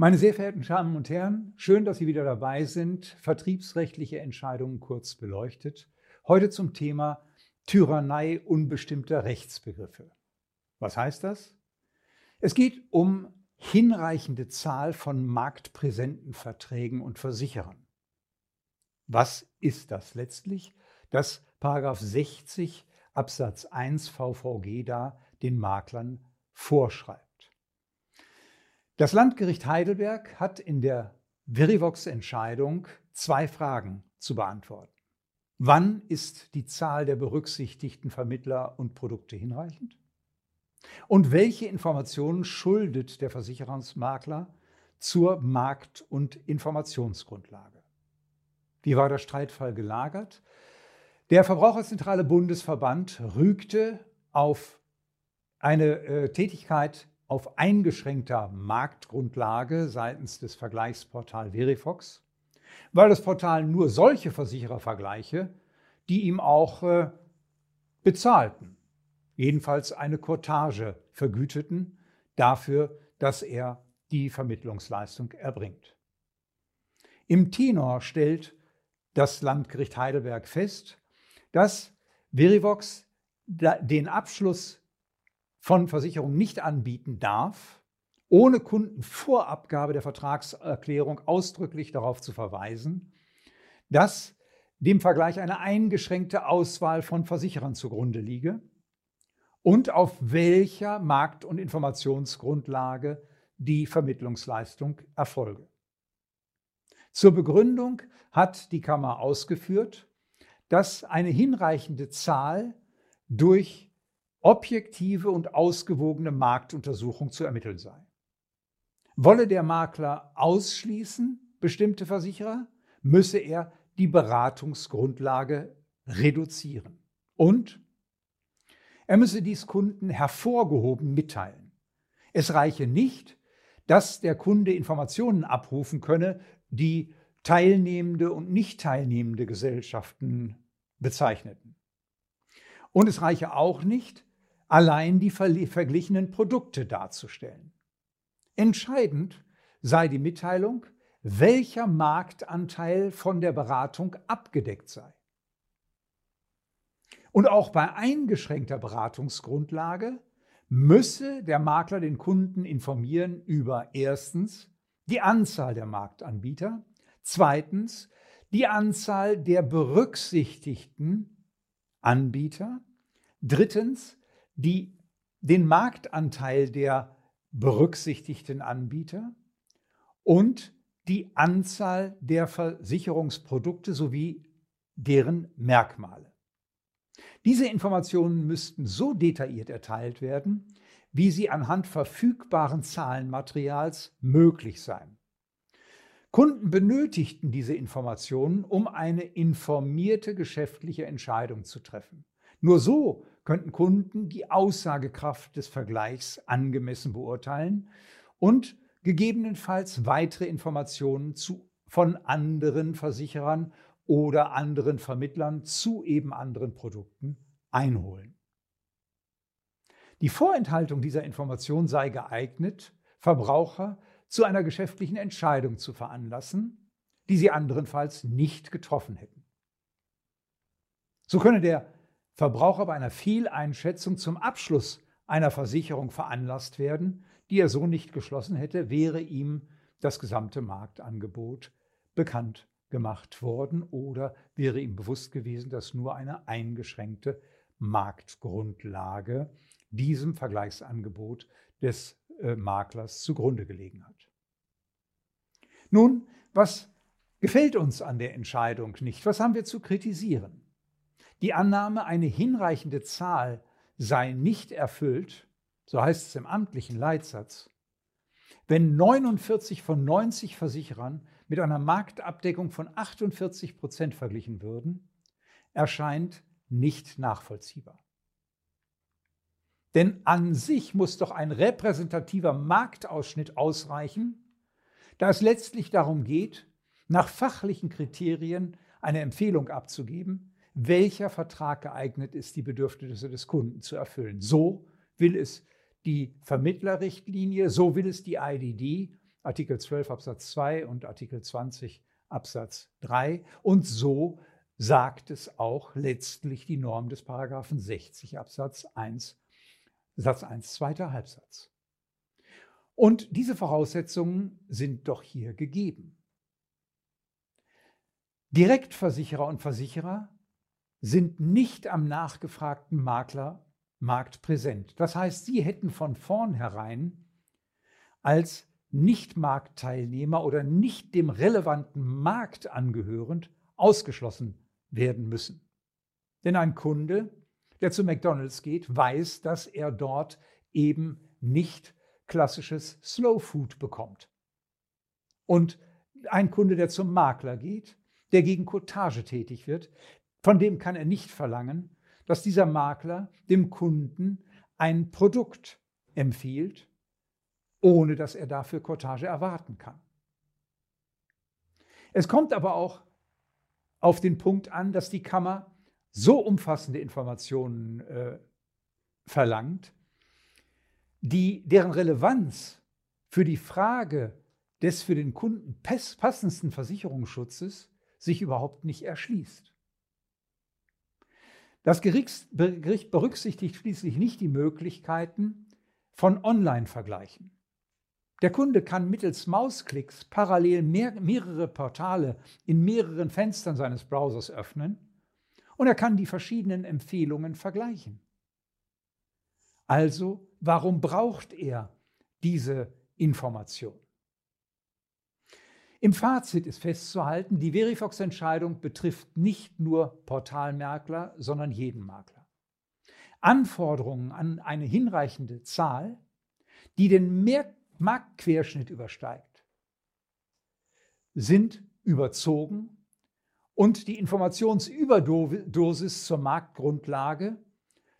Meine sehr verehrten Damen und Herren, schön, dass Sie wieder dabei sind. Vertriebsrechtliche Entscheidungen kurz beleuchtet. Heute zum Thema Tyrannei unbestimmter Rechtsbegriffe. Was heißt das? Es geht um hinreichende Zahl von marktpräsenten Verträgen und Versicherern. Was ist das letztlich? Dass 60 Absatz 1 VVG da den Maklern vorschreibt. Das Landgericht Heidelberg hat in der Verivox-Entscheidung zwei Fragen zu beantworten. Wann ist die Zahl der berücksichtigten Vermittler und Produkte hinreichend? Und welche Informationen schuldet der Versicherungsmakler zur Markt- und Informationsgrundlage? Wie war der Streitfall gelagert? Der Verbraucherzentrale Bundesverband rügte auf eine äh, Tätigkeit auf eingeschränkter Marktgrundlage seitens des Vergleichsportal Verifox, weil das Portal nur solche Versicherer vergleiche, die ihm auch äh, bezahlten, jedenfalls eine Cortage vergüteten dafür, dass er die Vermittlungsleistung erbringt. Im Tenor stellt das Landgericht Heidelberg fest, dass Verivox den Abschluss von Versicherungen nicht anbieten darf, ohne Kunden vor Abgabe der Vertragserklärung ausdrücklich darauf zu verweisen, dass dem Vergleich eine eingeschränkte Auswahl von Versicherern zugrunde liege und auf welcher Markt- und Informationsgrundlage die Vermittlungsleistung erfolge. Zur Begründung hat die Kammer ausgeführt, dass eine hinreichende Zahl durch objektive und ausgewogene Marktuntersuchung zu ermitteln sei. Wolle der Makler ausschließen bestimmte Versicherer, müsse er die Beratungsgrundlage reduzieren. Und er müsse dies Kunden hervorgehoben mitteilen. Es reiche nicht, dass der Kunde Informationen abrufen könne, die teilnehmende und nicht teilnehmende Gesellschaften bezeichneten. Und es reiche auch nicht, allein die verglichenen Produkte darzustellen. Entscheidend sei die Mitteilung, welcher Marktanteil von der Beratung abgedeckt sei. Und auch bei eingeschränkter Beratungsgrundlage müsse der Makler den Kunden informieren über erstens die Anzahl der Marktanbieter, zweitens die Anzahl der berücksichtigten Anbieter, drittens die den Marktanteil der berücksichtigten Anbieter und die Anzahl der Versicherungsprodukte sowie deren Merkmale. Diese Informationen müssten so detailliert erteilt werden, wie sie anhand verfügbaren Zahlenmaterials möglich seien. Kunden benötigten diese Informationen, um eine informierte geschäftliche Entscheidung zu treffen. Nur so könnten Kunden die Aussagekraft des Vergleichs angemessen beurteilen und gegebenenfalls weitere Informationen zu, von anderen Versicherern oder anderen Vermittlern zu eben anderen Produkten einholen. Die Vorenthaltung dieser Information sei geeignet, Verbraucher zu einer geschäftlichen Entscheidung zu veranlassen, die sie anderenfalls nicht getroffen hätten. So könne der Verbraucher bei einer Fehleinschätzung zum Abschluss einer Versicherung veranlasst werden, die er so nicht geschlossen hätte, wäre ihm das gesamte Marktangebot bekannt gemacht worden oder wäre ihm bewusst gewesen, dass nur eine eingeschränkte Marktgrundlage diesem Vergleichsangebot des äh, Maklers zugrunde gelegen hat. Nun, was gefällt uns an der Entscheidung nicht? Was haben wir zu kritisieren? Die Annahme, eine hinreichende Zahl sei nicht erfüllt, so heißt es im amtlichen Leitsatz, wenn 49 von 90 Versicherern mit einer Marktabdeckung von 48 Prozent verglichen würden, erscheint nicht nachvollziehbar. Denn an sich muss doch ein repräsentativer Marktausschnitt ausreichen, da es letztlich darum geht, nach fachlichen Kriterien eine Empfehlung abzugeben, welcher Vertrag geeignet ist, die Bedürfnisse des Kunden zu erfüllen. So will es die Vermittlerrichtlinie, so will es die IDD Artikel 12 Absatz 2 und Artikel 20 Absatz 3. Und so sagt es auch letztlich die Norm des Paragraphen 60 Absatz 1, Satz 1, zweiter Halbsatz. Und diese Voraussetzungen sind doch hier gegeben. Direktversicherer und Versicherer sind nicht am nachgefragten Maklermarkt präsent. Das heißt, sie hätten von vornherein als nicht-Marktteilnehmer oder nicht dem relevanten Markt angehörend ausgeschlossen werden müssen. Denn ein Kunde, der zu McDonald's geht, weiß, dass er dort eben nicht klassisches Slow Food bekommt. Und ein Kunde, der zum Makler geht, der gegen Cottage tätig wird, von dem kann er nicht verlangen, dass dieser Makler dem Kunden ein Produkt empfiehlt, ohne dass er dafür Cottage erwarten kann. Es kommt aber auch auf den Punkt an, dass die Kammer so umfassende Informationen äh, verlangt, die, deren Relevanz für die Frage des für den Kunden passendsten Versicherungsschutzes sich überhaupt nicht erschließt. Das Gericht berücksichtigt schließlich nicht die Möglichkeiten von Online-Vergleichen. Der Kunde kann mittels Mausklicks parallel mehr, mehrere Portale in mehreren Fenstern seines Browsers öffnen und er kann die verschiedenen Empfehlungen vergleichen. Also, warum braucht er diese Information? Im Fazit ist festzuhalten, die Verifox-Entscheidung betrifft nicht nur Portalmakler, sondern jeden Makler. Anforderungen an eine hinreichende Zahl, die den Marktquerschnitt übersteigt, sind überzogen und die Informationsüberdosis zur Marktgrundlage,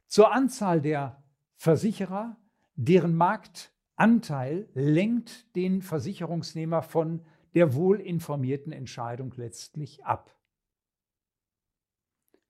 zur Anzahl der Versicherer, deren Marktanteil lenkt den Versicherungsnehmer von der wohlinformierten Entscheidung letztlich ab.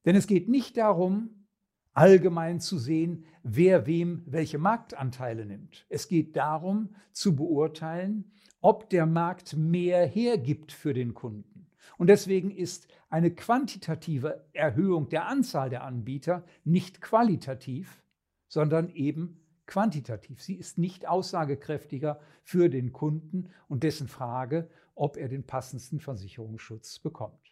Denn es geht nicht darum, allgemein zu sehen, wer wem welche Marktanteile nimmt. Es geht darum zu beurteilen, ob der Markt mehr hergibt für den Kunden. Und deswegen ist eine quantitative Erhöhung der Anzahl der Anbieter nicht qualitativ, sondern eben quantitativ. Sie ist nicht aussagekräftiger für den Kunden und dessen Frage, ob er den passendsten Versicherungsschutz bekommt.